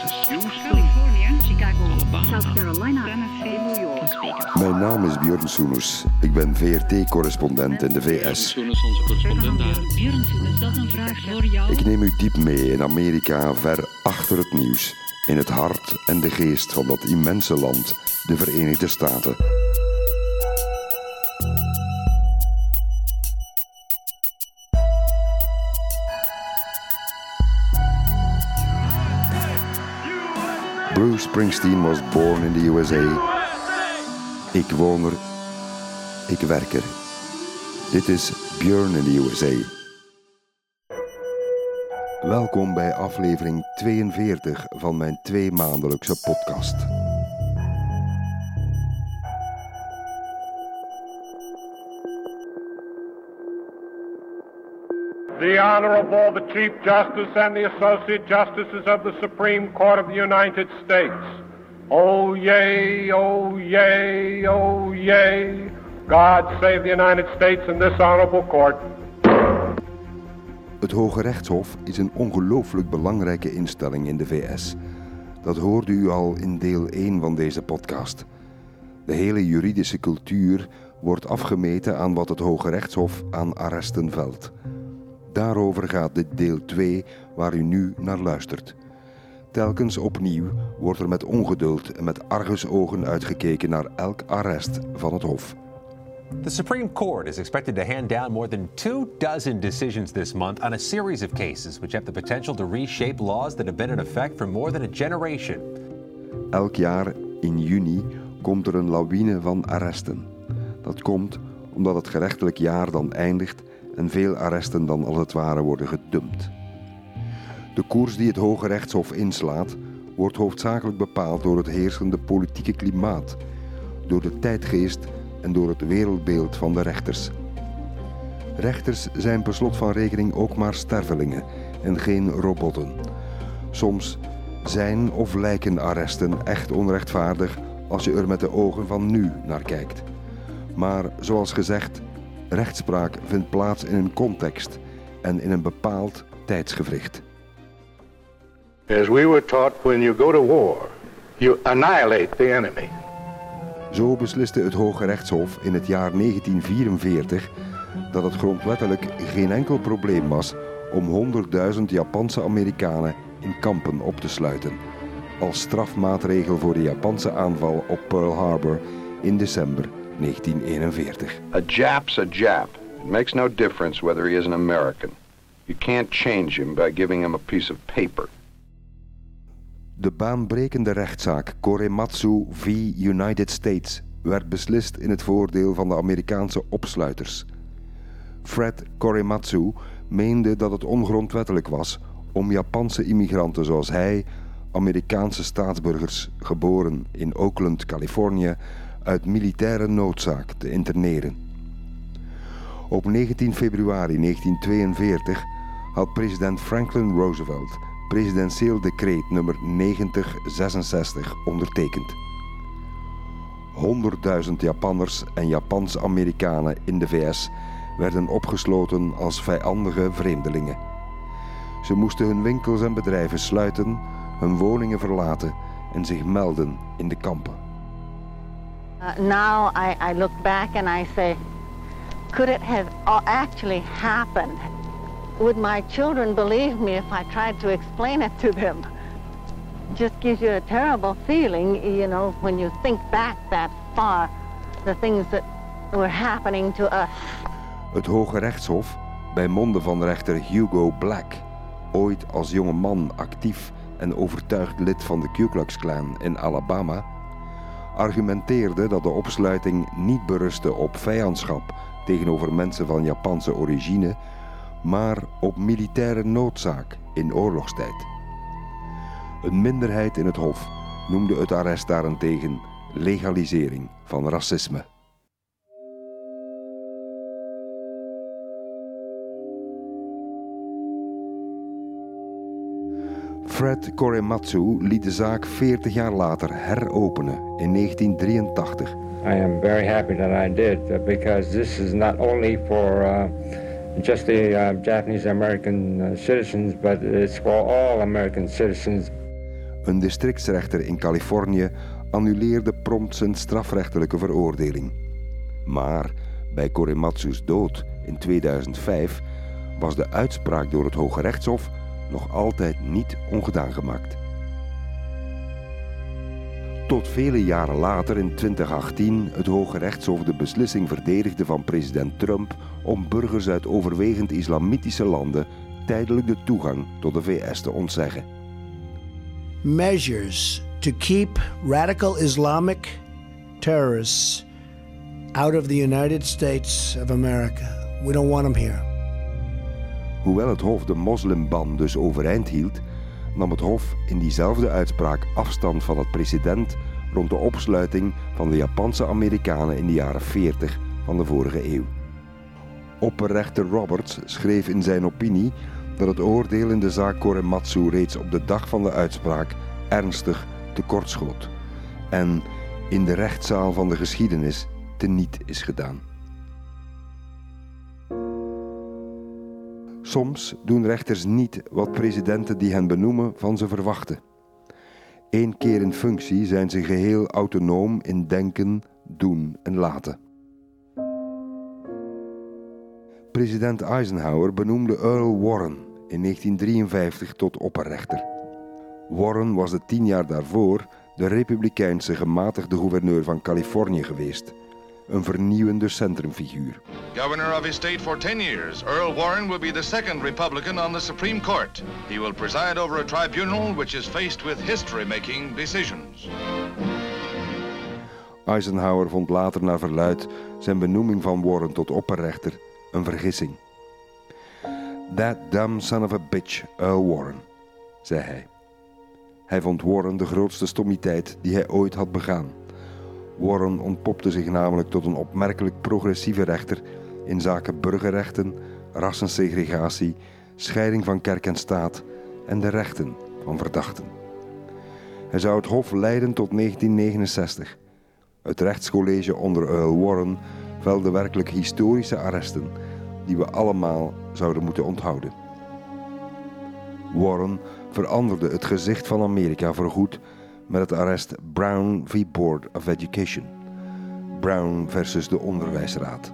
California, Chicago, Alabama, South Carolina, Tennessee, New York. Mijn naam is Björn Soenus. Ik ben VRT-correspondent in de VS. Ik neem u diep mee in Amerika, ver achter het nieuws. In het hart en de geest van dat immense land, de Verenigde Staten. Bruce Springsteen was born in the USA. Ik woon er. Ik werk er. Dit is Björn in the USA. Welkom bij aflevering 42 van mijn tweemaandelijkse podcast. The Honorable, the Chief Justice and the Associate Justices of the Supreme Court of the United States. Oh, yea, oh, yea, oh, yea. God save the United States and this Honorable Court. Het Hoge Rechtshof is een ongelooflijk belangrijke instelling in de VS. Dat hoorde u al in deel 1 van deze podcast. De hele juridische cultuur wordt afgemeten aan wat het Hoge Rechtshof aan arresten velt. Daarover gaat dit deel 2 waar u nu naar luistert. Telkens opnieuw wordt er met ongeduld en met argusogen uitgekeken naar elk arrest van het Hof. The Supreme Court is expected to hand down more than two dozen decisions this month on a series of cases which have the potential to reshape laws that have been in effect for more than a generation. Elk jaar in juni komt er een lawine van arresten. Dat komt omdat het gerechtelijk jaar dan eindigt en veel arresten dan als het ware worden gedumpt. De koers die het Hoge Rechtshof inslaat, wordt hoofdzakelijk bepaald door het heersende politieke klimaat, door de tijdgeest en door het wereldbeeld van de rechters. Rechters zijn per slot van rekening ook maar stervelingen en geen robotten. Soms zijn of lijken arresten echt onrechtvaardig als je er met de ogen van nu naar kijkt. Maar zoals gezegd, rechtspraak vindt plaats in een context en in een bepaald tijdsgevricht. As we were taught, when you go to war, you annihilate the enemy. Zo besliste het Hoge Rechtshof in het jaar 1944 dat het grondwettelijk geen enkel probleem was om 100.000 Japanse Amerikanen in kampen op te sluiten. Als strafmaatregel voor de Japanse aanval op Pearl Harbor in december 1941. A Jap's a Jap. It makes no difference whether he is an American. You can't change him by giving him a piece of paper. De baanbrekende rechtszaak Korematsu v. United States werd beslist in het voordeel van de Amerikaanse opsluiters. Fred Korematsu meende dat het ongrondwettelijk was om Japanse immigranten zoals hij, Amerikaanse staatsburgers geboren in Oakland, Californië, uit militaire noodzaak te interneren. Op 19 februari 1942 had president Franklin Roosevelt presidentieel decreet nummer 9066 ondertekend. 100.000 Japanners en Japanse Amerikanen in de VS werden opgesloten als vijandige vreemdelingen. Ze moesten hun winkels en bedrijven sluiten, hun woningen verlaten en zich melden in de kampen. Uh, now I, I look back and I say, could it have actually happened? Would my children believe me if I tried to explain it to them? Just gives you a terrible feeling, you know, when you think back that far, the things that were happening to us. Het Hoge Rechtshof, bij monden van rechter Hugo Black, ooit als jonge man actief en overtuigd lid van de Ku Klux Klan in Alabama, argumenteerde dat de opsluiting niet berustte op vijandschap tegenover mensen van Japanse origine, maar op militaire noodzaak in oorlogstijd. Een minderheid in het Hof noemde het arrest daarentegen legalisering van racisme. Fred Korematsu liet de zaak 40 jaar later heropenen in 1983. I am very happy that I did uh, because this is not only for uh, just the uh, Japanese American uh, citizens, but it's for all American citizens. Een districtsrechter in Californië annuleerde prompt zijn strafrechtelijke veroordeling. Maar bij Korematsu's dood in 2005 was de uitspraak door het Hoge Rechtshof nog altijd niet ongedaan gemaakt. Tot vele jaren later, in 2018, het Hoge Rechtshof de beslissing verdedigde van president Trump om burgers uit overwegend islamitische landen tijdelijk de toegang tot de VS te ontzeggen. Measures to keep radical Islamic terrorists out of the United States of America. We don't want them here. Hoewel het Hof de moslimban dus overeind hield, nam het Hof in diezelfde uitspraak afstand van het precedent rond de opsluiting van de Japanse Amerikanen in de jaren 40 van de vorige eeuw. Opperrechter Roberts schreef in zijn opinie dat het oordeel in de zaak Korematsu reeds op de dag van de uitspraak ernstig tekortschoot en in de rechtszaal van de geschiedenis teniet is gedaan. Soms doen rechters niet wat presidenten die hen benoemen van ze verwachten. Eén keer in functie zijn ze geheel autonoom in denken, doen en laten. President Eisenhower benoemde Earl Warren in 1953 tot opperrechter. Warren was de tien jaar daarvoor de republikeinse gematigde gouverneur van Californië geweest een vernieuwende centrumfiguur. Governor of his state for 10 years, Earl Warren will be the second Republican on the Supreme Court. He will preside over a tribunal which is faced with history-making decisions. Eisenhower vond later naar verluid zijn benoeming van Warren tot opperrechter een vergissing. That dumb son of a bitch, Earl Warren, zei hij. Hij vond Warren de grootste stommiteit die hij ooit had begaan. Warren ontpopte zich namelijk tot een opmerkelijk progressieve rechter in zaken burgerrechten, rassensegregatie, scheiding van kerk en staat en de rechten van verdachten. Hij zou het Hof leiden tot 1969. Het rechtscollege onder Earl Warren velde werkelijk historische arresten die we allemaal zouden moeten onthouden. Warren veranderde het gezicht van Amerika voorgoed met het arrest Brown v. Board of Education. Brown versus de Onderwijsraad.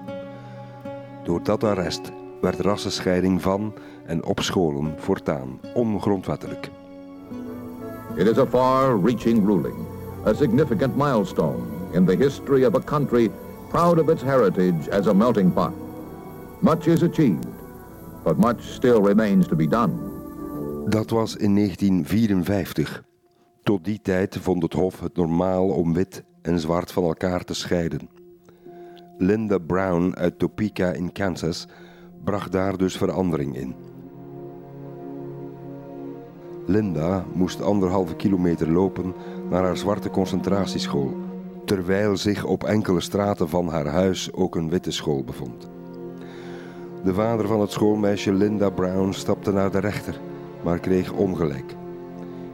Door dat arrest werd rassenscheiding van en op scholen voortaan ongrondwettelijk. It is a far-reaching ruling, a significant milestone in the history of a country proud of its heritage as a melting pot. Much is achieved, but much still remains to be done. Dat was in 1954. Tot die tijd vond het Hof het normaal om wit en zwart van elkaar te scheiden. Linda Brown uit Topeka in Kansas bracht daar dus verandering in. Linda moest anderhalve kilometer lopen naar haar zwarte concentratieschool, terwijl zich op enkele straten van haar huis ook een witte school bevond. De vader van het schoolmeisje Linda Brown stapte naar de rechter, maar kreeg ongelijk.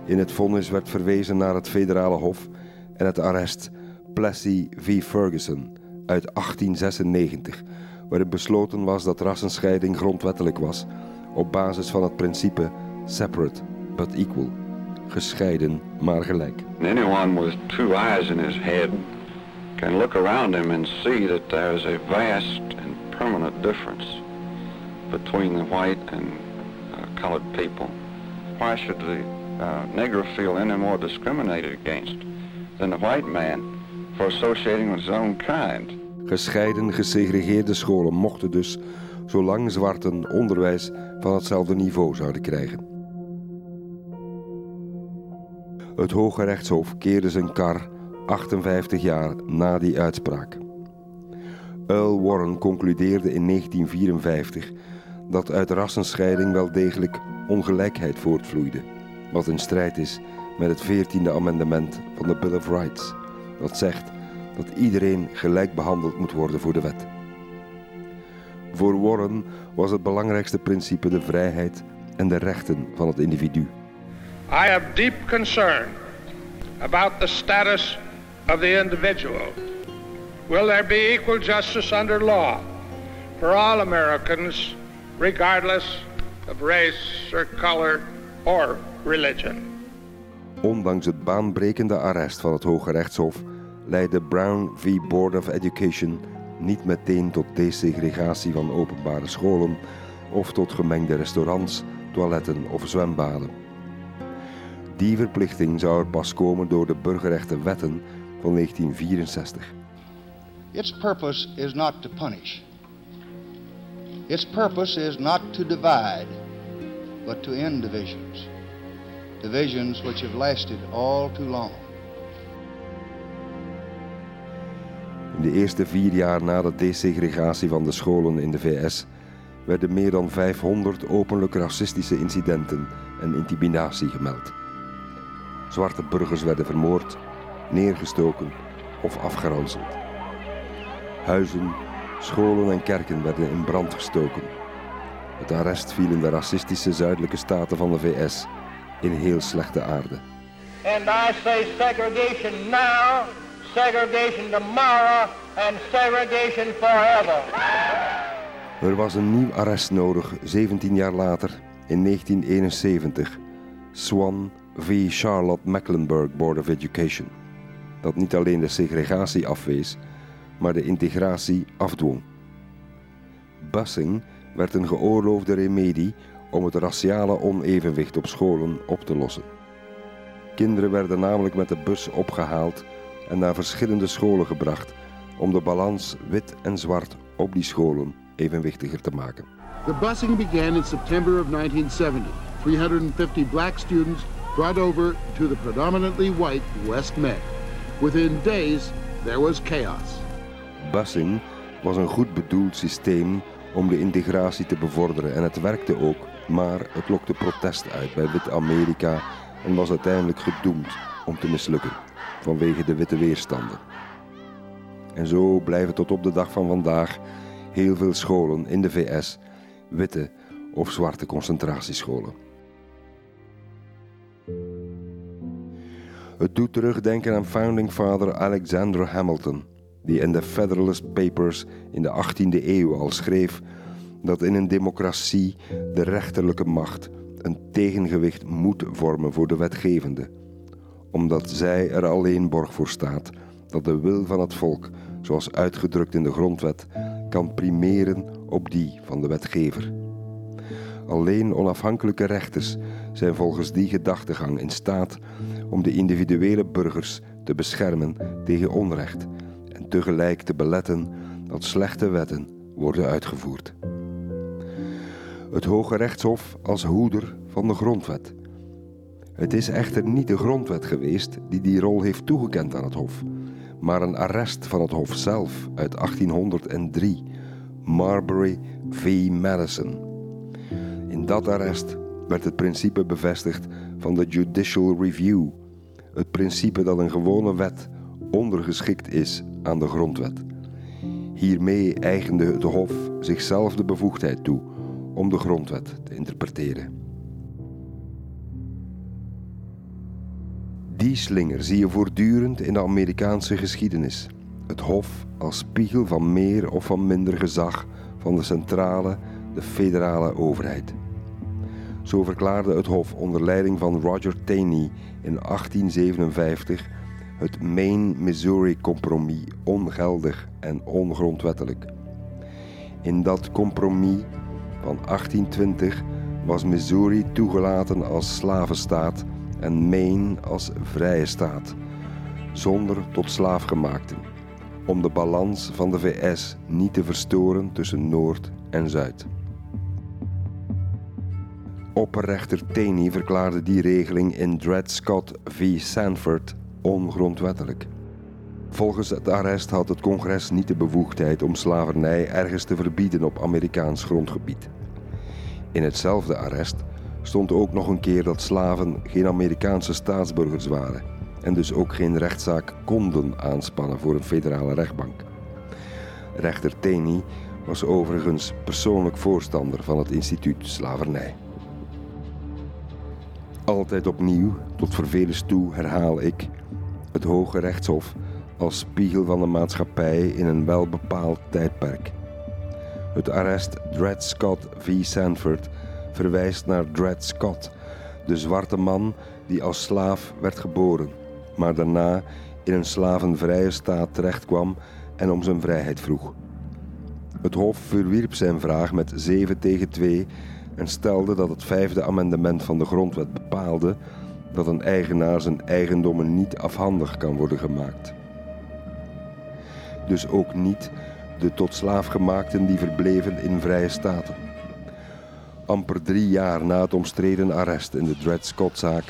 In het vonnis werd verwezen naar het federale hof en het arrest Plessy v. Ferguson uit 1896, waarin besloten was dat rassenscheiding grondwettelijk was op basis van het principe separate but equal, gescheiden maar gelijk. Anyone with two eyes in his head can look around him and see that there is a vast and permanent difference between the white and uh, colored people. Why should the uh, negro feel any more discriminated against than the white man for associating with his kind. Gescheiden, gesegregeerde scholen mochten dus, zolang zwarten onderwijs van hetzelfde niveau zouden krijgen. Het Hoge Rechtshof keerde zijn kar 58 jaar na die uitspraak. Earl Warren concludeerde in 1954 dat uit rassenscheiding wel degelijk ongelijkheid voortvloeide wat in strijd is met het 14e amendement van de Bill of Rights, dat zegt dat iedereen gelijk behandeld moet worden voor de wet. Voor Warren was het belangrijkste principe de vrijheid en de rechten van het individu. I have deep concern about the status of the individual. Will there be equal justice under law for all Americans, regardless of race or color or religion. Ondanks het baanbrekende arrest van het Hoge Rechtshof leidde Brown v. Board of Education niet meteen tot desegregatie van openbare scholen of tot gemengde restaurants, toiletten of zwembaden. Die verplichting zou er pas komen door de burgerrechtenwetten van 1964. Its purpose is not to punish. Its purpose is not to divide, but to end divisions. Divisions which have lasted all too long. In de eerste vier jaar na de desegregatie van de scholen in de VS werden meer dan 500 openlijk racistische incidenten en intimidatie gemeld. Zwarte burgers werden vermoord, neergestoken of afgeranseld. Huizen, scholen en kerken werden in brand gestoken. Het arrest viel in de racistische zuidelijke staten van de VS in heel slechte aarde. And I say segregation now, segregation tomorrow, and segregation forever. Er was een nieuw arrest nodig 17 jaar later, in 1971. Swan v. Charlotte Mecklenburg Board of Education. Dat niet alleen de segregatie afwees, maar de integratie afdwong. Busing werd een geoorloofde remedie om het raciale onevenwicht op scholen op te lossen. Kinderen werden namelijk met de bus opgehaald en naar verschillende scholen gebracht om de balans wit en zwart op die scholen evenwichtiger te maken. The busing began in September of 1970. 350 black students brought over to the predominantly white West Med. Within days, there was chaos. Busing was een goed bedoeld systeem om de integratie te bevorderen en het werkte ook, maar het lokte protest uit bij Wit-Amerika en was uiteindelijk gedoemd om te mislukken vanwege de witte weerstanden. En zo blijven tot op de dag van vandaag heel veel scholen in de VS witte of zwarte concentratiescholen. Het doet terugdenken aan founding father Alexander Hamilton, die in de Federalist Papers in de 18e eeuw al schreef dat in een democratie de rechterlijke macht een tegengewicht moet vormen voor de wetgevende, omdat zij er alleen borg voor staat dat de wil van het volk, zoals uitgedrukt in de grondwet, kan primeren op die van de wetgever. Alleen onafhankelijke rechters zijn volgens die gedachtegang in staat om de individuele burgers te beschermen tegen onrecht en tegelijk te beletten dat slechte wetten worden uitgevoerd. Het Hoge Rechtshof als hoeder van de grondwet. Het is echter niet de grondwet geweest die die rol heeft toegekend aan het Hof, maar een arrest van het Hof zelf uit 1803, Marbury v. Madison. In dat arrest werd het principe bevestigd van de judicial review, het principe dat een gewone wet ondergeschikt is aan de grondwet. Hiermee eigende het Hof zichzelf de bevoegdheid toe om de grondwet te interpreteren. Die slinger zie je voortdurend in de Amerikaanse geschiedenis. Het Hof als spiegel van meer of van minder gezag van de centrale, de federale overheid. Zo verklaarde het Hof onder leiding van Roger Taney in 1857 het Maine-Missouri-compromis ongeldig en ongrondwettelijk. In dat compromis van 1820 was Missouri toegelaten als slavenstaat en Maine als vrije staat, zonder tot slaafgemaakten, om de balans van de VS niet te verstoren tussen Noord en Zuid. Opperrechter Taney verklaarde die regeling in Dred Scott v. Sanford ongrondwettelijk. Volgens het arrest had het congres niet de bevoegdheid om slavernij ergens te verbieden op Amerikaans grondgebied. In hetzelfde arrest stond ook nog een keer dat slaven geen Amerikaanse staatsburgers waren en dus ook geen rechtszaak konden aanspannen voor een federale rechtbank. Rechter Taney was overigens persoonlijk voorstander van het instituut slavernij. Altijd opnieuw, tot vervelens toe, herhaal ik: het Hoge Rechtshof als spiegel van de maatschappij in een welbepaald tijdperk. Het arrest Dred Scott v. Sanford verwijst naar Dred Scott, De zwarte man die als slaaf werd geboren, maar daarna in een slavenvrije staat terechtkwam en om zijn vrijheid vroeg. Het Hof verwierp zijn vraag met 7 tegen 2 en stelde dat het vijfde amendement van de grondwet bepaalde dat een eigenaar zijn eigendommen niet afhandig kan worden gemaakt. Dus ook niet de tot slaafgemaakten die verbleven in vrije staten. Amper drie jaar na het omstreden arrest in de Dred Scott-zaak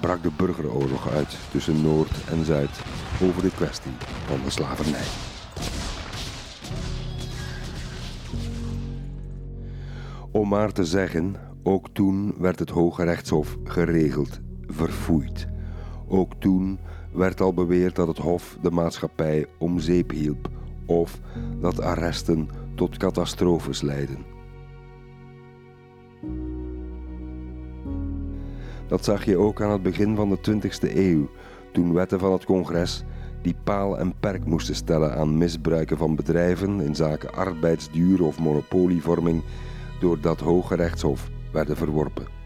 brak de burgeroorlog uit tussen Noord en Zuid over de kwestie van de slavernij. Om maar te zeggen, ook toen werd het Hoge Rechtshof geregeld verfoeid. Ook toen werd al beweerd dat het Hof de maatschappij om zeep hielp of dat arresten tot catastrofes leiden. Dat zag je ook aan het begin van de 20e eeuw, toen wetten van het congres die paal en perk moesten stellen aan misbruiken van bedrijven in zaken arbeidsduur of monopolievorming door dat Hoge Rechtshof werden verworpen.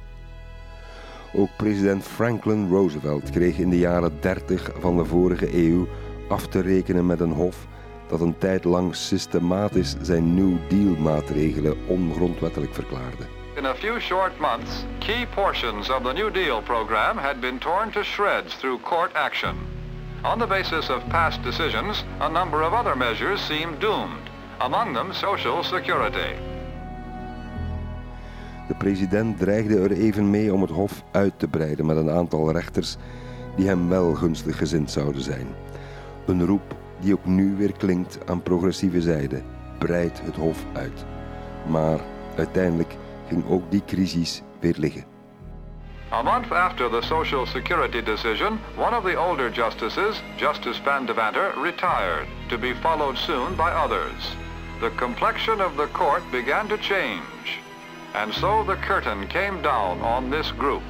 Ook president Franklin Roosevelt kreeg in de jaren 30 van de vorige eeuw af te rekenen met een hof dat een tijd lang systematisch zijn New Deal maatregelen ongrondwettelijk verklaarde. In a few short months, key portions of the New Deal program had been torn to shreds through court action. On the basis of past decisions, a number of other measures seemed doomed, among them Social Security. De president dreigde er even mee om het hof uit te breiden met een aantal rechters die hem wel gunstig gezind zouden zijn. Een roep die ook nu weer klinkt aan progressieve zijde. Breid het hof uit. Maar uiteindelijk ging ook die crisis weer liggen. A month after the Social Security decision, one of the older justices, Justice Van Devanter, retired, to be followed soon by others. The complexion of the court began to change. And so the curtain came down on this group,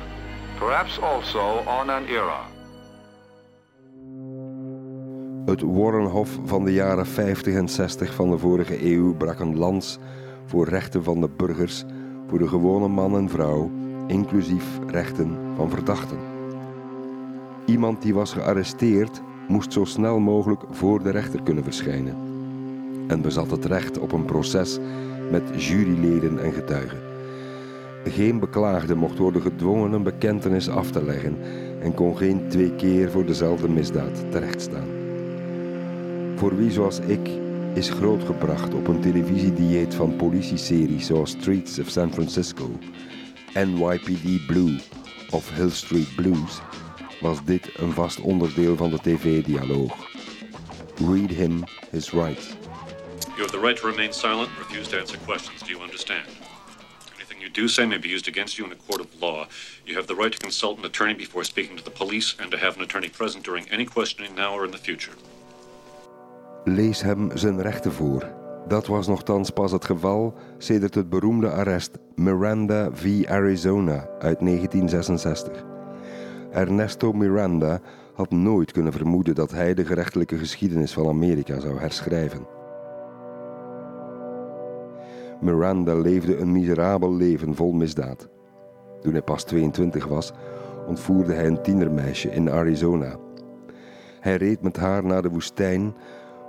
perhaps also on an era. Het Warrenhof van de jaren 50 en 60 van de vorige eeuw brak een lans voor rechten van de burgers, voor de gewone man en vrouw, inclusief rechten van verdachten. Iemand die was gearresteerd moest zo snel mogelijk voor de rechter kunnen verschijnen en bezat het recht op een proces met juryleden en getuigen. Geen beklaagde mocht worden gedwongen een bekentenis af te leggen en kon geen twee keer voor dezelfde misdaad terechtstaan. Voor wie zoals ik is grootgebracht op een televisiedieet van politieseries zoals Streets of San Francisco, NYPD Blue of Hill Street Blues, was dit een vast onderdeel van de tv-dialoog. Read him his rights. You have the right to remain silent refuse to answer questions. Do you understand? Do say may be used against you in a court of law. You have the right to consult an attorney before speaking to the police and to have an attorney present during any questioning now or in the future. Lees hem zijn rechten voor. Dat was nogthans pas het geval sedert het beroemde arrest Miranda v. Arizona uit 1966. Ernesto Miranda had nooit kunnen vermoeden dat hij de gerechtelijke geschiedenis van Amerika zou herschrijven. Miranda leefde een miserabel leven vol misdaad. Toen hij pas 22 was, ontvoerde hij een tienermeisje in Arizona. Hij reed met haar naar de woestijn,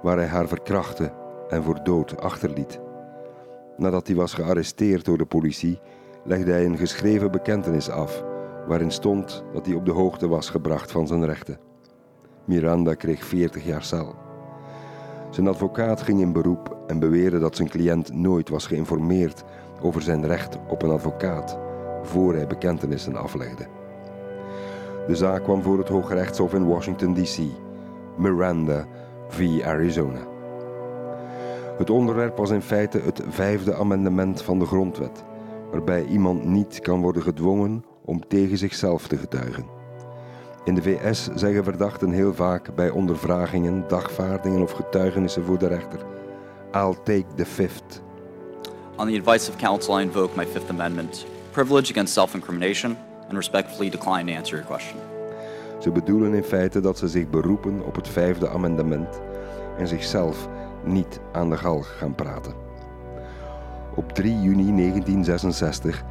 waar hij haar verkrachtte en voor dood achterliet. Nadat hij was gearresteerd door de politie, legde hij een geschreven bekentenis af, waarin stond dat hij op de hoogte was gebracht van zijn rechten. Miranda kreeg 40 jaar cel. Zijn advocaat ging in beroep en beweerde dat zijn cliënt nooit was geïnformeerd over zijn recht op een advocaat voor hij bekentenissen aflegde. De zaak kwam voor het Hooggerechtshof in Washington, D.C. Miranda v. Arizona. Het onderwerp was in feite het vijfde amendement van de grondwet, waarbij iemand niet kan worden gedwongen om tegen zichzelf te getuigen. In de VS zeggen verdachten heel vaak bij ondervragingen, dagvaardingen of getuigenissen voor de rechter: I'll take the fifth. On the advice of counsel, I invoke my Fifth Amendment privilege against self incrimination and respectfully decline to answer your question. Ze bedoelen in feite dat ze zich beroepen op het vijfde amendement en zichzelf niet aan de galg gaan praten. Op 3 juni 1966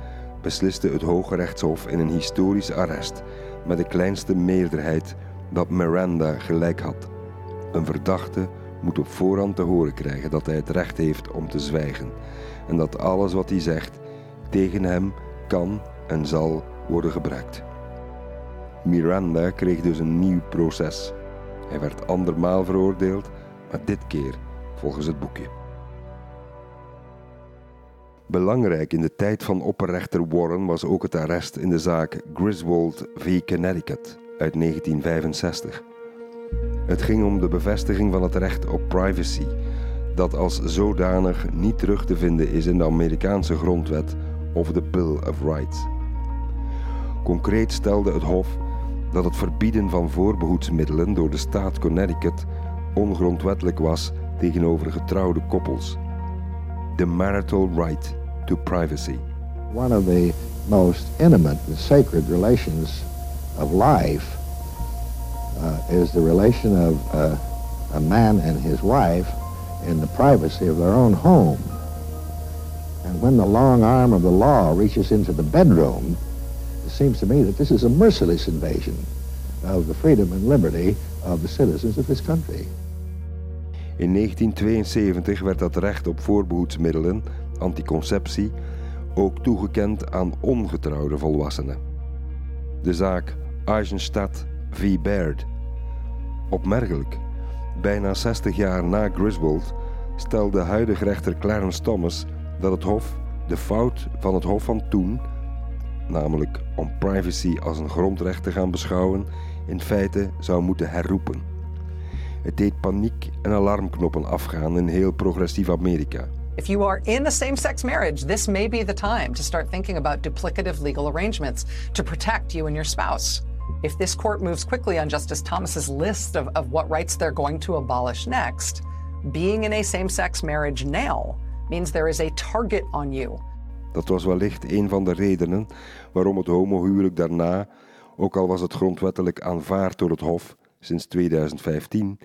besliste het Hoge Rechtshof in een historisch arrest met de kleinste meerderheid dat Miranda gelijk had. Een verdachte moet op voorhand te horen krijgen dat hij het recht heeft om te zwijgen en dat alles wat hij zegt tegen hem kan en zal worden gebruikt. Miranda kreeg dus een nieuw proces. Hij werd andermaal veroordeeld, maar dit keer volgens het boekje. Belangrijk in de tijd van opperrechter Warren was ook het arrest in de zaak Griswold v. Connecticut uit 1965. Het ging om de bevestiging van het recht op privacy, dat als zodanig niet terug te vinden is in de Amerikaanse grondwet of de Bill of Rights. Concreet stelde het Hof dat het verbieden van voorbehoedsmiddelen door de staat Connecticut ongrondwettelijk was tegenover getrouwde koppels. The marital right to privacy. One of the most intimate and sacred relations of life uh, is the relation of uh, a man and his wife in the privacy of their own home. And when the long arm of the law reaches into the bedroom, it seems to me that this is a merciless invasion of the freedom and liberty of the citizens of this country. In 1972 werd dat recht op voorbehoedsmiddelen, anticonceptie, ook toegekend aan ongetrouwde volwassenen. De zaak Eisenstadt v. Baird. Opmerkelijk, bijna 60 jaar na Griswold stelde huidige rechter Clarence Thomas dat het Hof de fout van het Hof van toen, namelijk om privacy als een grondrecht te gaan beschouwen, in feite zou moeten herroepen. Het deed paniek en alarmknoppen afgaan in heel progressief Amerika. If you are in a same sex marriage, this may be the time to start thinking about duplicative legal arrangements to protect you and your spouse. If this court moves quickly on Justice Thomas's list of, of what rights they're going to abolish next, being in a same sex marriage now means there is a target on you. Dat was wellicht een van de redenen waarom het homohuwelijk daarna, ook al was het grondwettelijk aanvaard door het Hof sinds 2015,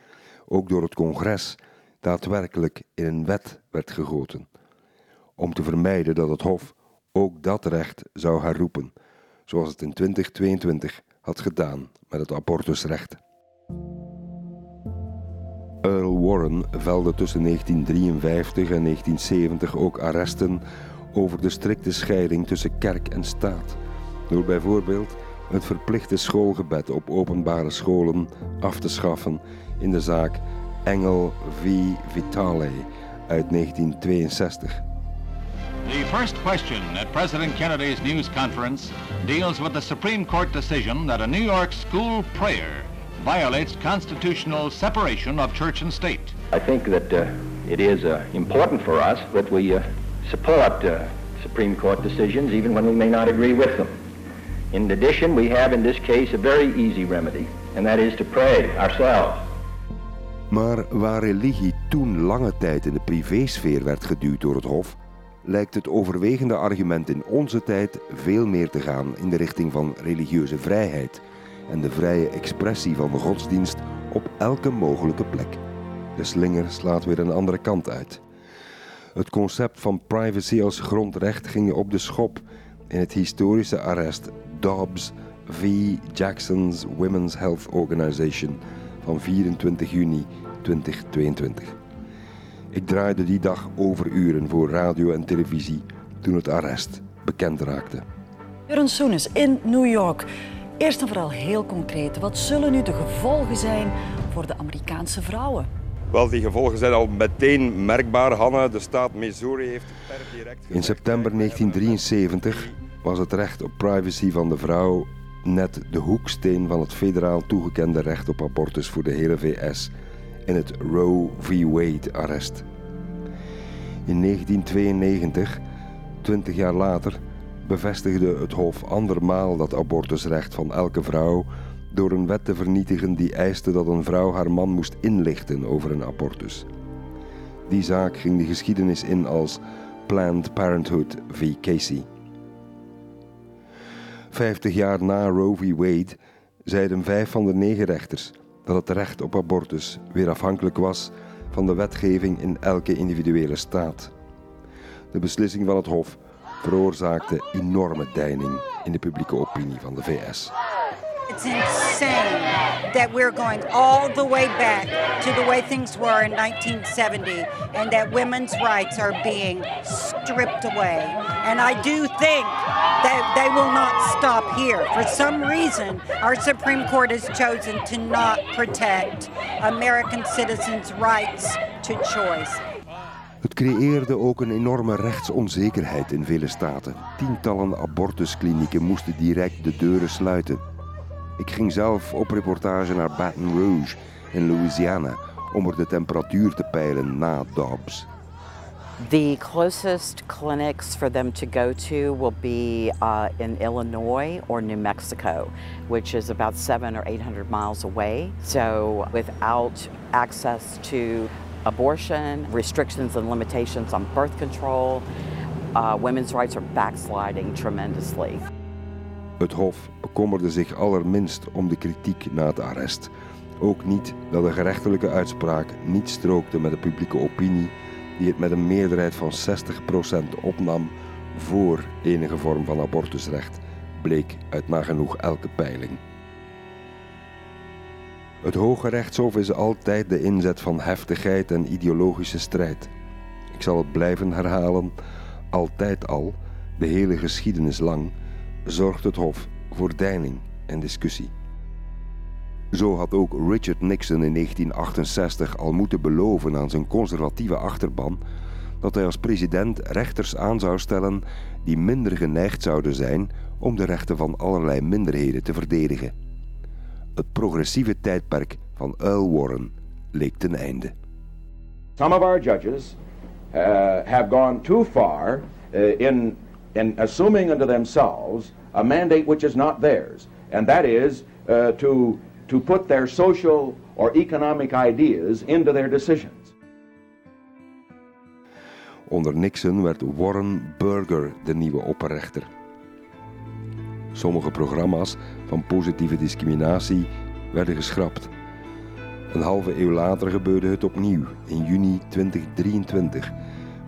ook door het congres daadwerkelijk in een wet werd gegoten. Om te vermijden dat het Hof ook dat recht zou herroepen, zoals het in 2022 had gedaan met het abortusrecht. Earl Warren velde tussen 1953 en 1970 ook arresten over de strikte scheiding tussen kerk en staat, door bijvoorbeeld het verplichte schoolgebed op openbare scholen af te schaffen in de zaak Engel v. Vitale uit 1962. The first question at President Kennedy's news conference deals with the Supreme Court decision that a New York school prayer violates constitutional separation of church and state. I think that uh, it is uh, important for us that we uh, support uh, Supreme Court decisions even when we may not agree with them. In addition, we have in this case a very easy remedy, and that is to pray ourselves. Maar waar religie toen lange tijd in de privésfeer werd geduwd door het Hof, lijkt het overwegende argument in onze tijd veel meer te gaan in de richting van religieuze vrijheid en de vrije expressie van de godsdienst op elke mogelijke plek. De slinger slaat weer een andere kant uit. Het concept van privacy als grondrecht ging op de schop in het historische arrest Dobbs v. Jackson's Women's Health Organization van 24 juni 2022. Ik draaide die dag overuren voor radio en televisie toen het arrest bekend raakte. Jurgen Soenes in New York. Eerst en vooral heel concreet, wat zullen nu de gevolgen zijn voor de Amerikaanse vrouwen? Wel, die gevolgen zijn al meteen merkbaar. Hanna, de staat Missouri heeft per direct... In september 1973 was het recht op privacy van de vrouw net de hoeksteen van het federaal toegekende recht op abortus voor de hele VS in het Roe v. Wade-arrest. In 1992, 20 jaar later, bevestigde het Hof andermaal dat abortusrecht van elke vrouw door een wet te vernietigen die eiste dat een vrouw haar man moest inlichten over een abortus. Die zaak ging de geschiedenis in als Planned Parenthood v. Casey. Vijftig jaar na Roe v. Wade zeiden vijf van de negen rechters dat het recht op abortus weer afhankelijk was van de wetgeving in elke individuele staat. De beslissing van het Hof veroorzaakte enorme deining in de publieke opinie van de VS. It's insane that we're going all the way back to the way things were in 1970 and that women's rights are being stripped away. And I do think that they will not stop here. For some reason, our Supreme Court has chosen to not protect American citizens' rights to choice. Het creëerde ook een enorme rechtsonzekerheid in vele staten. Tientallen abortusklinieken moesten direct de deuren sluiten. Ik ging zelf op reportage naar Baton Rouge in Louisiana om er de temperatuur te peilen na Dobbs. The closest clinics for them to go to will be uh, in Illinois or New Mexico, which is about seven or eight hundred miles away. So, without access to abortion, restrictions and limitations on birth control, uh, women's rights are backsliding tremendously. Het Hof bekommerde zich allerminst om de kritiek na het arrest. Ook niet dat de gerechtelijke uitspraak niet strookte met de publieke opinie, die het met een meerderheid van 60% opnam voor enige vorm van abortusrecht, bleek uit nagenoeg elke peiling. Het Hoge Rechtshof is altijd de inzet van heftigheid en ideologische strijd. Ik zal het blijven herhalen, altijd al, de hele geschiedenis lang, zorgt het Hof voor deining en discussie. Zo had ook Richard Nixon in 1968 al moeten beloven aan zijn conservatieve achterban dat hij als president rechters aan zou stellen die minder geneigd zouden zijn om de rechten van allerlei minderheden te verdedigen. Het progressieve tijdperk van Earl Warren leek ten einde. Some of our judges uh, have gone too far uh, in, in assuming unto themselves a mandate which is not theirs, and that is uh, to, to put their social or economic ideas into their decisions. Onder Nixon werd Warren Burger de nieuwe opperrechter. Sommige programma's van positieve discriminatie werden geschrapt. Een halve eeuw later gebeurde het opnieuw, in juni 2023,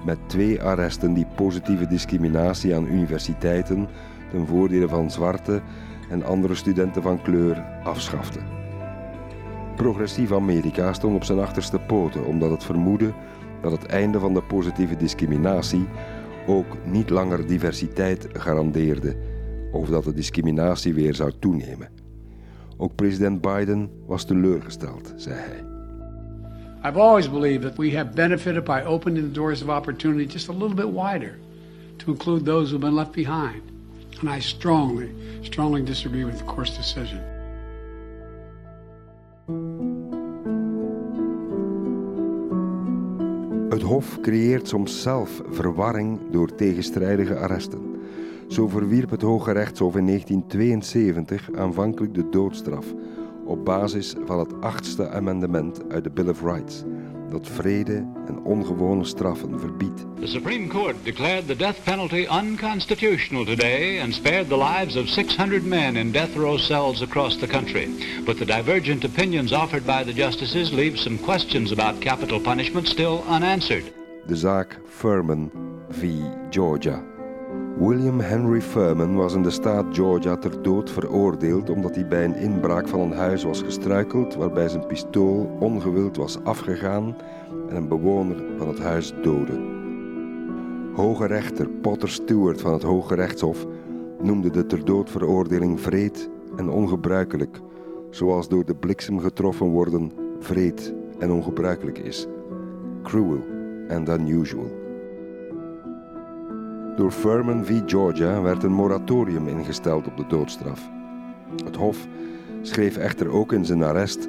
met twee arresten die positieve discriminatie aan universiteiten ten voordele van zwarte en andere studenten van kleur afschaften. Progressief Amerika stond op zijn achterste poten omdat het vermoedde dat het einde van de positieve discriminatie ook niet langer diversiteit garandeerde of dat de discriminatie weer zou toenemen. Ook president Biden was teleurgesteld, zei hij. I've always believed that we have benefited by opening the doors of opportunity just a little bit wider to include those who've been left behind. And I strongly, strongly disagree with the court's decision. Het Hof creëert soms zelf verwarring door tegenstrijdige arresten. Zo verwierp het Hoge Rechtshof in 1972 aanvankelijk de doodstraf op basis van het achtste amendement uit de Bill of Rights, dat vrede en ongewone straffen verbiedt. The Supreme Court declared the death penalty unconstitutional today and spared the lives of 600 men in death row cells across the country. But the divergent opinions offered by the justices leave some questions about capital punishment still unanswered. De zaak Furman v. Georgia. William Henry Furman was in de staat Georgia ter dood veroordeeld omdat hij bij een inbraak van een huis was gestruikeld waarbij zijn pistool ongewild was afgegaan en een bewoner van het huis doodde. Hoge rechter Potter Stewart van het Hoge Rechtshof noemde de ter dood veroordeling vreed en ongebruikelijk, zoals door de bliksem getroffen worden vreed en ongebruikelijk is. Cruel and unusual. Door Furman v. Georgia werd een moratorium ingesteld op de doodstraf. Het Hof schreef echter ook in zijn arrest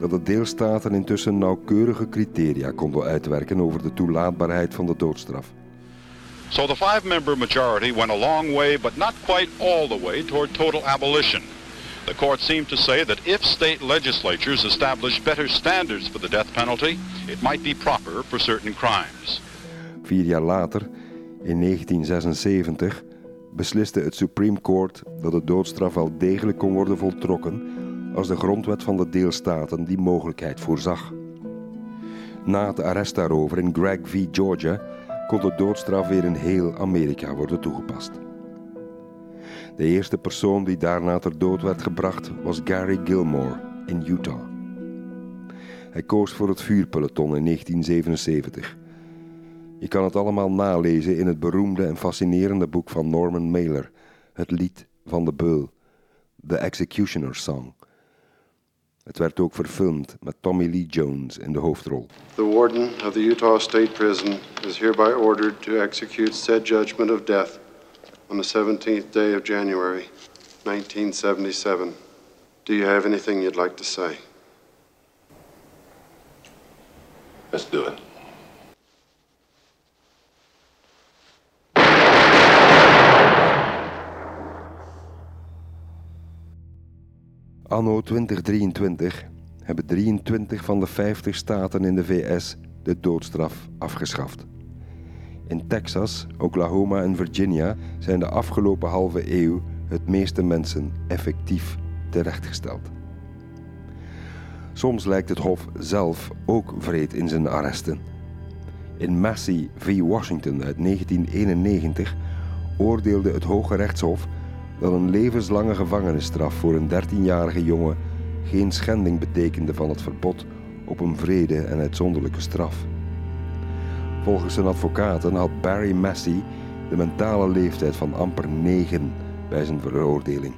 dat de deelstaten intussen nauwkeurige criteria konden uitwerken over de toelaatbaarheid van de doodstraf. So the five-member majority went a long way, but not quite all the way, toward total abolition. The court seemed to say that if state legislatures established better standards for the death penalty, it might be proper for certain crimes. Vier jaar later, in 1976, besliste het Supreme Court dat de doodstraf wel degelijk kon worden voltrokken als de grondwet van de deelstaten die mogelijkheid voorzag. Na het arrest daarover in Gregg v. Georgia kon de doodstraf weer in heel Amerika worden toegepast. De eerste persoon die daarna ter dood werd gebracht was Gary Gilmore in Utah. Hij koos voor het vuurpeloton in 1977. Je kan het allemaal nalezen in het beroemde en fascinerende boek van Norman Mailer, Het lied van de beul, The Executioner's Song. Het werd ook verfilmd met Tommy Lee Jones in de hoofdrol. The warden of the Utah State Prison is hereby ordered to execute said judgment of death on the 17th day of January, 1977. Do you have anything you'd like to say? Let's do it. Anno 2023 hebben 23 van de 50 staten in de VS de doodstraf afgeschaft. In Texas, Oklahoma en Virginia zijn de afgelopen halve eeuw het meeste mensen effectief terechtgesteld. Soms lijkt het Hof zelf ook vreed in zijn arresten. In Massey v. Washington uit 1991 oordeelde het Hoge Rechtshof dat een levenslange gevangenisstraf voor een 13-jarige jongen geen schending betekende van het verbod op een vrede en uitzonderlijke straf. Volgens zijn advocaten had Barry Massey de mentale leeftijd van amper 9 bij zijn veroordeling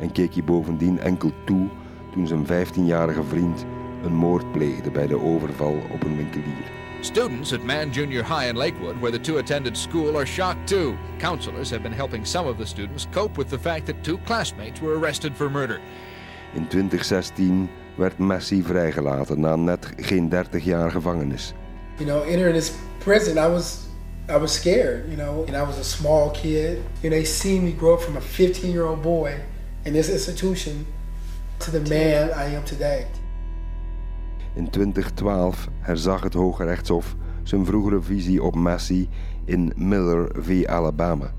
en keek hij bovendien enkel toe toen zijn 15-jarige vriend een moord pleegde bij de overval op een winkelier. Students at Man Junior High in Lakewood, where the two attended school, are shocked too. Counselors have been helping some of the students cope with the fact that two classmates were arrested for murder. In 2016 werd Messi vrijgelaten na net geen 30 jaar gevangenis. You know, entering this prison, I was I was scared, you know, and I was a small kid. And they see me grow up from a 15-year-old boy in this institution to the man I am today. In 2012 herzag het Hoge Rechtshof zijn vroegere visie op Massey in Miller v. Alabama.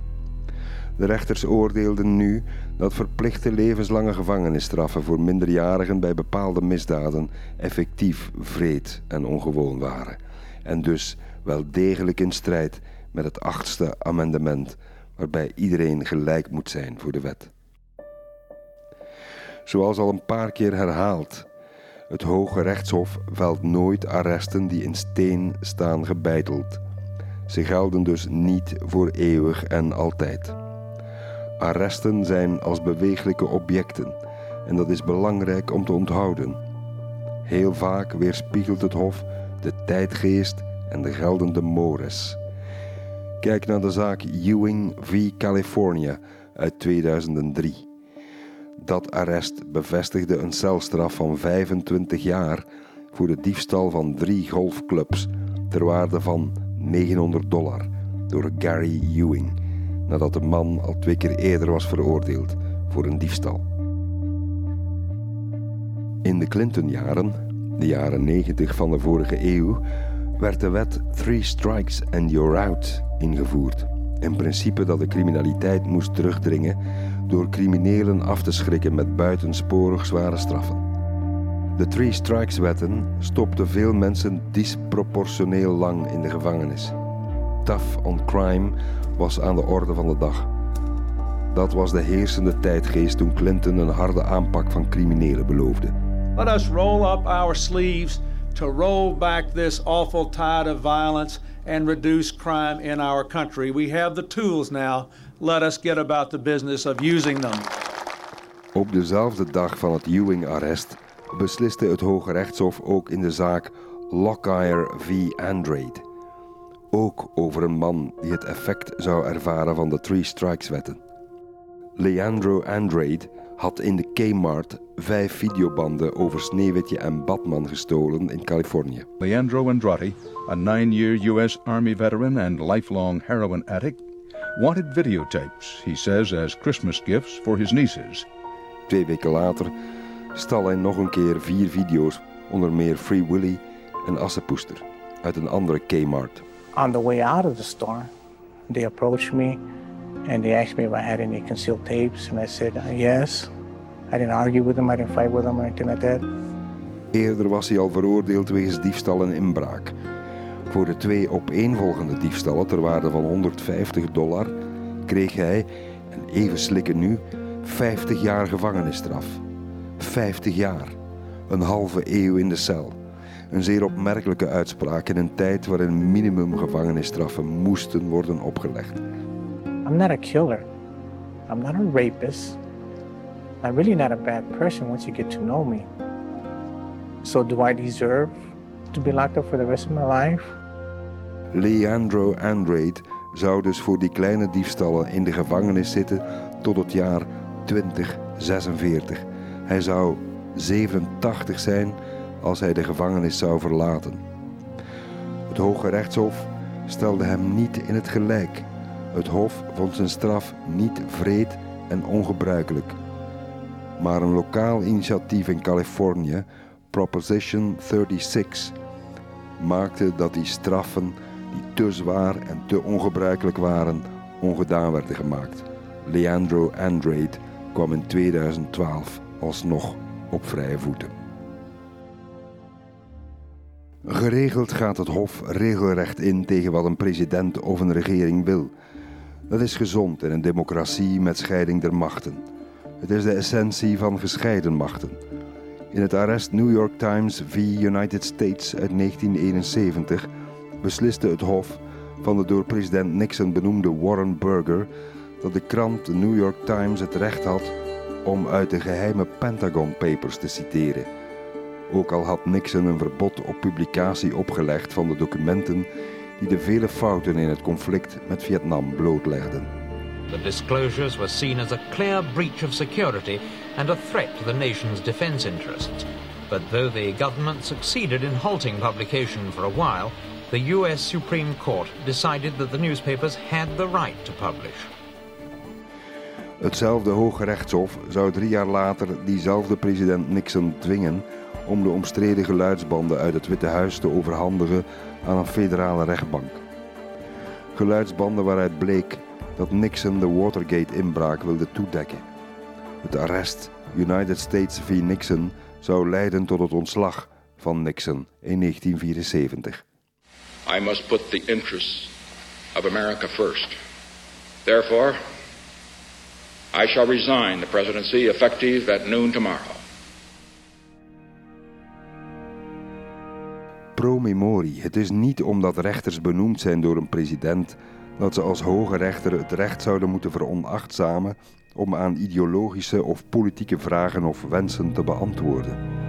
De rechters oordeelden nu dat verplichte levenslange gevangenisstraffen voor minderjarigen bij bepaalde misdaden effectief vreed en ongewoon waren. En dus wel degelijk in strijd met het achtste amendement, waarbij iedereen gelijk moet zijn voor de wet. Zoals al een paar keer herhaald, het Hoge Rechtshof velt nooit arresten die in steen staan gebeiteld. Ze gelden dus niet voor eeuwig en altijd. Arresten zijn als bewegelijke objecten en dat is belangrijk om te onthouden. Heel vaak weerspiegelt het Hof de tijdgeest en de geldende mores. Kijk naar de zaak Ewing v. California uit 2003. Dat arrest bevestigde een celstraf van 25 jaar voor de diefstal van drie golfclubs ter waarde van 900 dollar door Gary Ewing, nadat de man al twee keer eerder was veroordeeld voor een diefstal. In de Clinton-jaren, de jaren 90 van de vorige eeuw, werd de wet Three Strikes and You're Out ingevoerd. Een principe dat de criminaliteit moest terugdringen door criminelen af te schrikken met buitensporig zware straffen. De Three Strikes wetten stopten veel mensen disproportioneel lang in de gevangenis. Tough on crime was aan de orde van de dag. Dat was de heersende tijdgeest toen Clinton een harde aanpak van criminelen beloofde. Let us roll up our sleeves to roll back this awful tide of violence and reduce crime in our country. We have the tools now. Let us get about the business of using them. Op dezelfde dag van het Ewing-arrest besliste het Hoge Rechtshof ook in de zaak Lockyer v. Andrade. Ook over een man die het effect zou ervaren van de Three Strikes-wetten. Leandro Andrade had in de Kmart vijf videobanden over Sneeuwwitje en Batman gestolen in Californië. Leandro Andrade, a nine-year U.S. Army veteran and lifelong heroin addict, wanted videotapes, he says, as Christmas gifts for his nieces. Twee weken later stal hij nog een keer vier video's, onder meer Free Willy en Assepoester, uit een andere Kmart. On the way out of the store, they approached me and they asked me if I had any concealed tapes, and I said uh, yes. I didn't argue with them, I didn't fight with them or anything like that. Eerder was hij al veroordeeld wegens diefstal en inbraak. Voor de twee opeenvolgende diefstallen ter waarde van 150 dollar kreeg hij, en even slikken nu, 50 jaar gevangenisstraf. 50 jaar. Een halve eeuw in de cel. Een zeer opmerkelijke uitspraak in een tijd waarin minimumgevangenisstraffen moesten worden opgelegd. I'm not a killer. I'm not a rapist. I'm really not a bad person once you get to know me. So do I deserve to be locked up for the rest of my life? Leandro Andrade zou dus voor die kleine diefstallen in de gevangenis zitten tot het jaar 2046. Hij zou 87 zijn als hij de gevangenis zou verlaten. Het Hoge Rechtshof stelde hem niet in het gelijk. Het Hof vond zijn straf niet vreed en ongebruikelijk. Maar een lokaal initiatief in Californië, Proposition 36, maakte dat die straffen die te zwaar en te ongebruikelijk waren, ongedaan werden gemaakt. Leandro Andrade kwam in 2012 alsnog op vrije voeten. Geregeld gaat het Hof regelrecht in tegen wat een president of een regering wil. Dat is gezond in een democratie met scheiding der machten. Het is de essentie van gescheiden machten. In het arrest New York Times v. United States uit 1971 besliste het Hof van de door president Nixon benoemde Warren Burger dat de krant de New York Times het recht had om uit de geheime Pentagon Papers te citeren. Ook al had Nixon een verbod op publicatie opgelegd van de documenten die de vele fouten in het conflict met Vietnam blootlegden. The disclosures were seen as a clear breach of security and a threat to the nation's defense interests. But though the government succeeded in halting publication for a while, the US Supreme Court decided that the newspapers had the right to publish. Hetzelfde Hoge Rechtshof zou drie jaar later diezelfde president Nixon dwingen om de omstreden geluidsbanden uit het Witte Huis te overhandigen aan een federale rechtbank. Geluidsbanden waaruit bleek dat Nixon de Watergate-inbraak wilde toedekken. Het arrest United States v. Nixon zou leiden tot het ontslag van Nixon in 1974. I must put the interests of America first. Therefore, I shall resign the presidency effective at noon tomorrow. Pro memori, het is niet omdat rechters benoemd zijn door een president dat ze als hoge rechter het recht zouden moeten veronachtzamen om aan ideologische of politieke vragen of wensen te beantwoorden.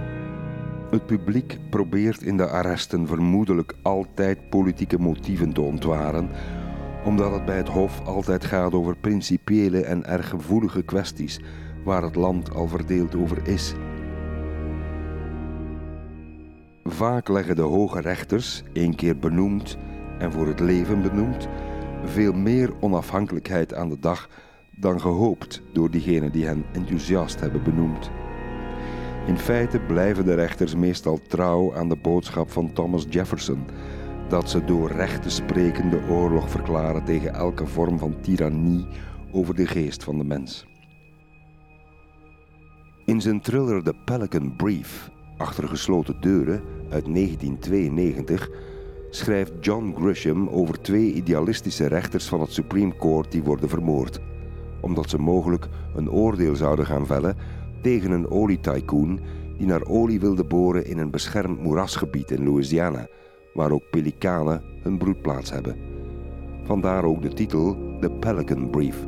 Het publiek probeert in de arresten vermoedelijk altijd politieke motieven te ontwaren, omdat het bij het Hof altijd gaat over principiële en erg gevoelige kwesties waar het land al verdeeld over is. Vaak leggen de hoge rechters, één keer benoemd en voor het leven benoemd, veel meer onafhankelijkheid aan de dag dan gehoopt door diegenen die hen enthousiast hebben benoemd. In feite blijven de rechters meestal trouw aan de boodschap van Thomas Jefferson dat ze door recht te spreken de oorlog verklaren tegen elke vorm van tirannie over de geest van de mens. In zijn thriller The Pelican Brief, achter gesloten deuren uit 1992, schrijft John Grisham over twee idealistische rechters van het Supreme Court die worden vermoord, omdat ze mogelijk een oordeel zouden gaan vellen tegen een olietycoon die naar olie wilde boren in een beschermd moerasgebied in Louisiana, waar ook pelikanen hun broedplaats hebben. Vandaar ook de titel The Pelican Brief.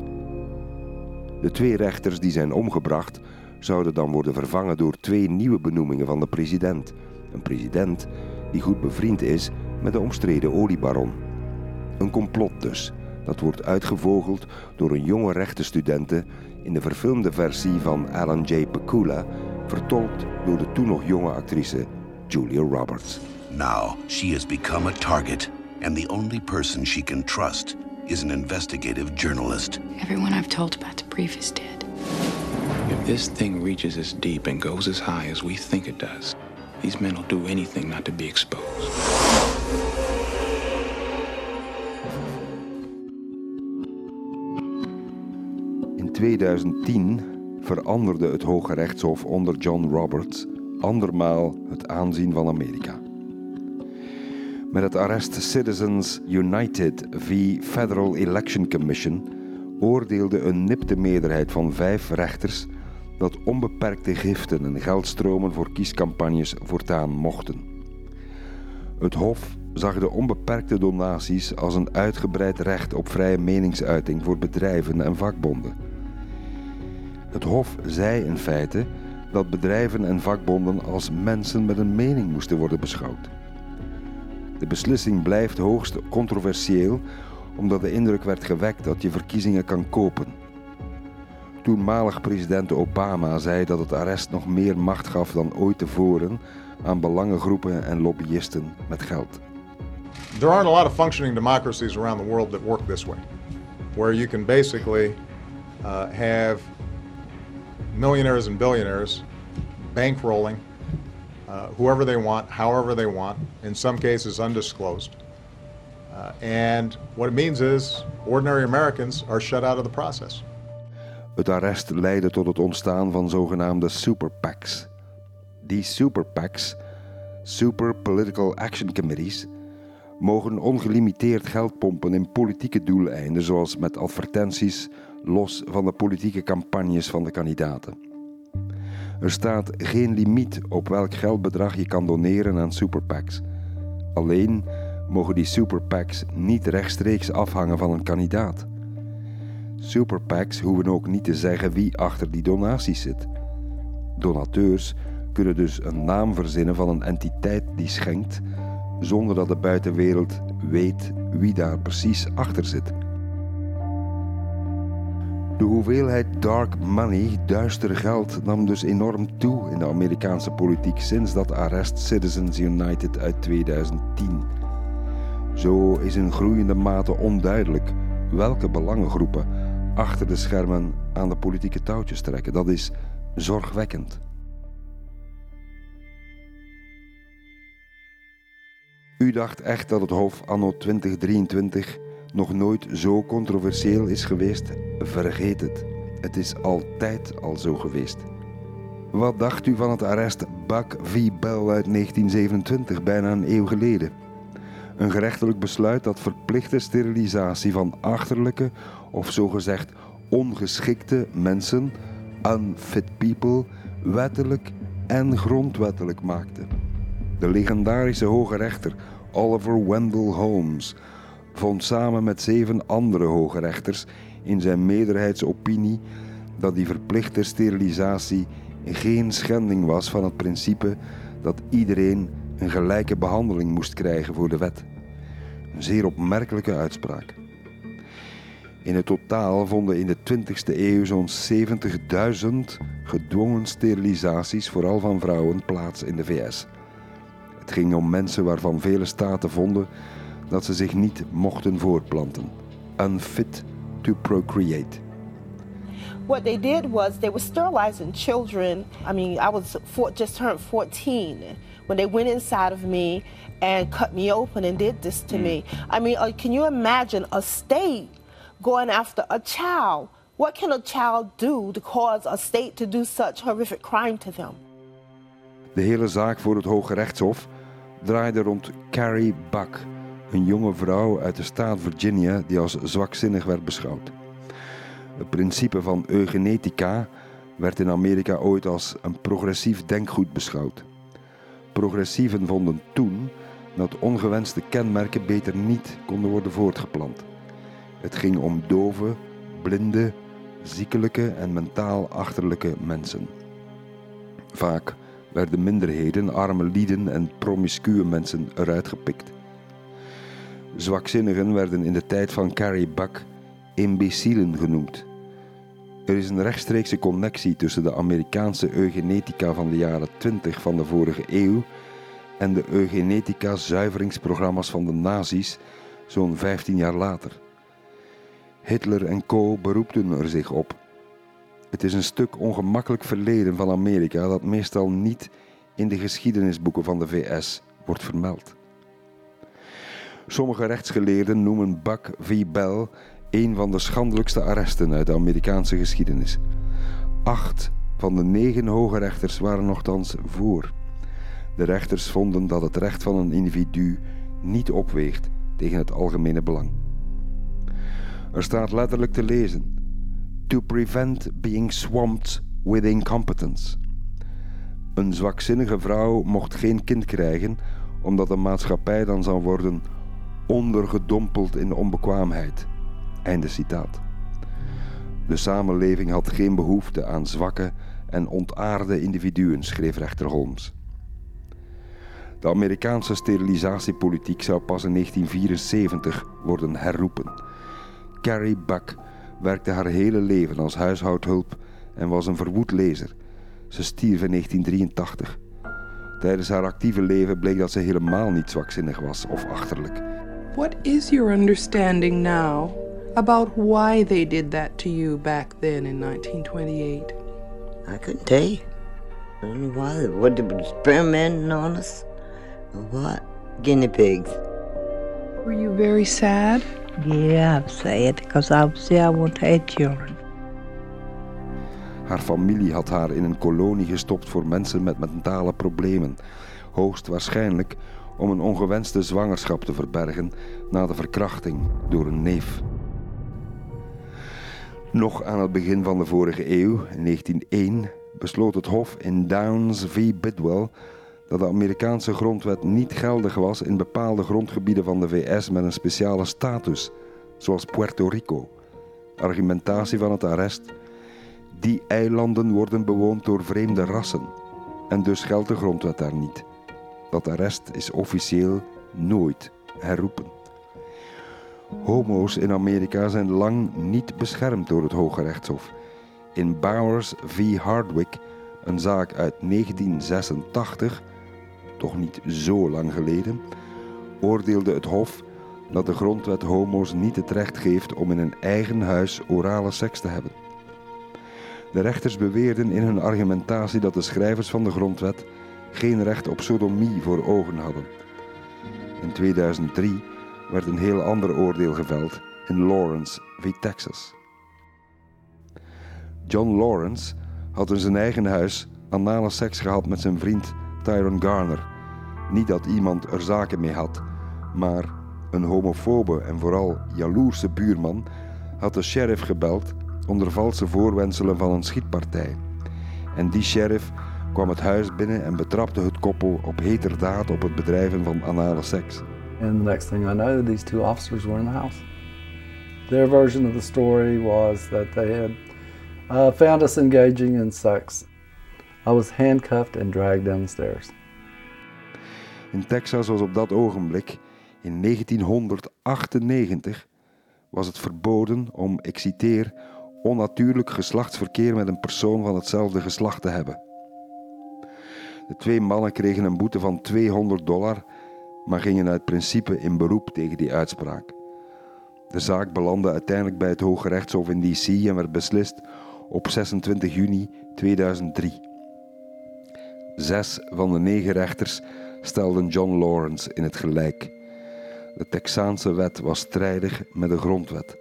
De twee rechters die zijn omgebracht zouden dan worden vervangen door twee nieuwe benoemingen van de president. Een president die goed bevriend is met de omstreden oliebaron. Een complot dus, dat wordt uitgevogeld door een jonge rechtenstudente in de verfilmde versie van Alan J. Pakula, vertolkt door de toen nog jonge actrice Julia Roberts. Now she has become a target, and the only person she can trust is an investigative journalist. Everyone I've told about the brief is dead. If this thing reaches as deep and goes as high as we think it does, these men will do anything not to be exposed. 2010 veranderde het Hoge Rechtshof onder John Roberts andermaal het aanzien van Amerika. Met het arrest Citizens United v Federal Election Commission oordeelde een nipte meerderheid van vijf rechters dat onbeperkte giften en geldstromen voor kiescampagnes voortaan mochten. Het Hof zag de onbeperkte donaties als een uitgebreid recht op vrije meningsuiting voor bedrijven en vakbonden. Het Hof zei in feite dat bedrijven en vakbonden als mensen met een mening moesten worden beschouwd. De beslissing blijft hoogst controversieel omdat de indruk werd gewekt dat je verkiezingen kan kopen. Toenmalig president Obama zei dat het arrest nog meer macht gaf dan ooit tevoren aan belangengroepen en lobbyisten met geld. There aren't a lot of functioning democracies around the world that work this way, where you can basically uh, have millionaires and billionaires bankrolling uh, whoever they want, however they want, in some cases undisclosed. Uh, and what it means is ordinary Americans are shut out of the process. Het arrest leidde tot het ontstaan van zogenaamde super PACs. Die super PACs, Super Political Action Committees, mogen ongelimiteerd geld pompen in politieke doeleinden, zoals met advertenties, los van de politieke campagnes van de kandidaten. Er staat geen limiet op welk geldbedrag je kan doneren aan super PACs. Alleen mogen die super PACs niet rechtstreeks afhangen van een kandidaat. Super PACs hoeven ook niet te zeggen wie achter die donaties zit. Donateurs kunnen dus een naam verzinnen van een entiteit die schenkt, zonder dat de buitenwereld weet wie daar precies achter zit. De hoeveelheid dark money, duister geld, nam dus enorm toe in de Amerikaanse politiek sinds dat arrest Citizens United uit 2010. Zo is in groeiende mate onduidelijk welke belangengroepen achter de schermen aan de politieke touwtjes trekken. Dat is zorgwekkend. U dacht echt dat het Hof anno 2023 nog nooit zo controversieel is geweest? Vergeet het. Het is altijd al zo geweest. Wat dacht u van het arrest Buck v. Bell uit 1927, bijna een eeuw geleden? Een gerechtelijk besluit dat verplichte sterilisatie van achterlijke of zogezegd ongeschikte mensen, unfit people, wettelijk en grondwettelijk maakte. De legendarische hoge rechter Oliver Wendell Holmes vond samen met zeven andere hoge rechters in zijn meerderheidsopinie dat die verplichte sterilisatie geen schending was van het principe dat iedereen een gelijke behandeling moest krijgen voor de wet. Een zeer opmerkelijke uitspraak. In het totaal vonden in de 20e eeuw zo'n 70.000 gedwongen sterilisaties, vooral van vrouwen, plaats in de VS. Het ging om mensen waarvan vele staten vonden dat ze zich niet mochten voortplanten. Unfit to procreate. What they did was they were sterilizing children. I mean, I was four, just turned 14 when they went inside of me and cut me open and did this to me. I mean, can you imagine a state going after a child? What can a child do to cause a state to do such horrific crime to them? De hele zaak voor het Hoge Rechtshof draaide rond Carrie Buck, een jonge vrouw uit de staat Virginia die als zwakzinnig werd beschouwd. Het principe van eugenetica werd in Amerika ooit als een progressief denkgoed beschouwd. Progressieven vonden toen dat ongewenste kenmerken beter niet konden worden voortgeplant. Het ging om dove, blinde, ziekelijke en mentaal achterlijke mensen. Vaak werden minderheden, arme lieden en promiscue mensen eruit gepikt. Zwakzinnigen werden in de tijd van Carrie Buck imbecielen genoemd. Er is een rechtstreekse connectie tussen de Amerikaanse eugenetica van de jaren 20 van de vorige eeuw en de eugenetica-zuiveringsprogramma's van de nazi's zo'n 15 jaar later. Hitler en co. beroepten er zich op. Het is een stuk ongemakkelijk verleden van Amerika dat meestal niet in de geschiedenisboeken van de VS wordt vermeld. Sommige rechtsgeleerden noemen Buck v. Bell een van de schandelijkste arresten uit de Amerikaanse geschiedenis. Acht van de negen hoge rechters waren nogthans voor. De rechters vonden dat het recht van een individu niet opweegt tegen het algemene belang. Er staat letterlijk te lezen: To prevent being swamped with incompetence. Een zwakzinnige vrouw mocht geen kind krijgen, omdat de maatschappij dan zou worden ondergedompeld in onbekwaamheid. Einde citaat. De samenleving had geen behoefte aan zwakke en ontaarde individuen, schreef rechter Holmes. De Amerikaanse sterilisatiepolitiek zou pas in 1974 worden herroepen. Carrie Buck werkte haar hele leven als huishoudhulp en was een verwoed lezer. Ze stierf in 1983. Tijdens haar actieve leven bleek dat ze helemaal niet zwakzinnig was of achterlijk. What is your understanding now about why they did that to you back then in 1928? I couldn't tell you. I don't know why. What they were experimenting on us? Or what? Guinea pigs. Were you very sad? Yeah, I'm sad because obviously I want to have children. Haar familie had haar in een kolonie gestopt voor mensen met mentale problemen, hoogstwaarschijnlijk om een ongewenste zwangerschap te verbergen na de verkrachting door een neef. Nog aan het begin van de vorige eeuw, in 1901, besloot het Hof in Downs v. Bidwell dat de Amerikaanse grondwet niet geldig was in bepaalde grondgebieden van de VS met een speciale status, zoals Puerto Rico. Argumentatie van het arrest. Die eilanden worden bewoond door vreemde rassen en dus geldt de grondwet daar niet. Dat arrest is officieel nooit herroepen. Homo's in Amerika zijn lang niet beschermd door het Hoge Rechtshof. In Bowers v. Hardwick, een zaak uit 1986, toch niet zo lang geleden, oordeelde het Hof dat de grondwet homo's niet het recht geeft om in een eigen huis orale seks te hebben. De rechters beweerden in hun argumentatie dat de schrijvers van de grondwet geen recht op sodomie voor ogen hadden. In 2003 werd een heel ander oordeel geveld in Lawrence v. Texas. John Lawrence had in zijn eigen huis anale seks gehad met zijn vriend Tyron Garner. Niet dat iemand er zaken mee had, maar een homofobe en vooral jaloerse buurman had de sheriff gebeld onder valse voorwendselen van een schietpartij. En die sheriff kwam het huis binnen en betrapte het koppel op heterdaad op het bedrijven van anale seks. And the next thing I know, these two officers were in the house. Their version of the story was that they had uh, found us engaging in sex. I was handcuffed and dragged down the stairs. In Texas was op dat ogenblik, in 1998, was het verboden om, ik citeer, onnatuurlijk geslachtsverkeer met een persoon van hetzelfde geslacht te hebben. De twee mannen kregen een boete van 200 dollar, maar gingen uit principe in beroep tegen die uitspraak. De zaak belandde uiteindelijk bij het Hoge Rechtshof in DC en werd beslist op 26 juni 2003. Zes van de negen rechters stelden John Lawrence in het gelijk. De Texaanse wet was strijdig met de grondwet,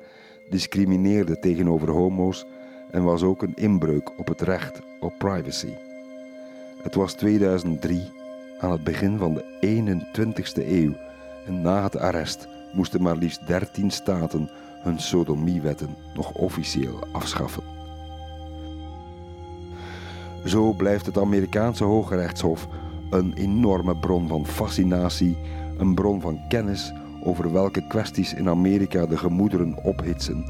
discrimineerde tegenover homo's en was ook een inbreuk op het recht op privacy. Het was 2003, aan het begin van de 21ste eeuw, en na het arrest moesten maar liefst 13 staten hun sodomiewetten nog officieel afschaffen. Zo blijft het Amerikaanse Hoge Rechtshof een enorme bron van fascinatie, een bron van kennis over welke kwesties in Amerika de gemoederen ophitsen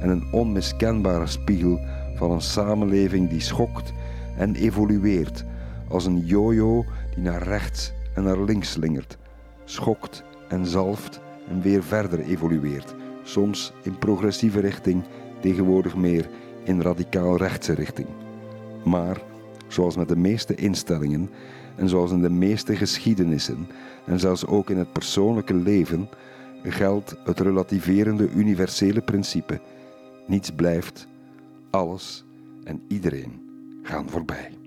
en een onmiskenbare spiegel van een samenleving die schokt en evolueert als een jojo die naar rechts en naar links slingert, schokt en zalft en weer verder evolueert, soms in progressieve richting, tegenwoordig meer in radicaal rechtse richting. Maar, zoals met de meeste instellingen en zoals in de meeste geschiedenissen en zelfs ook in het persoonlijke leven, geldt het relativerende universele principe: niets blijft, alles en iedereen gaan voorbij.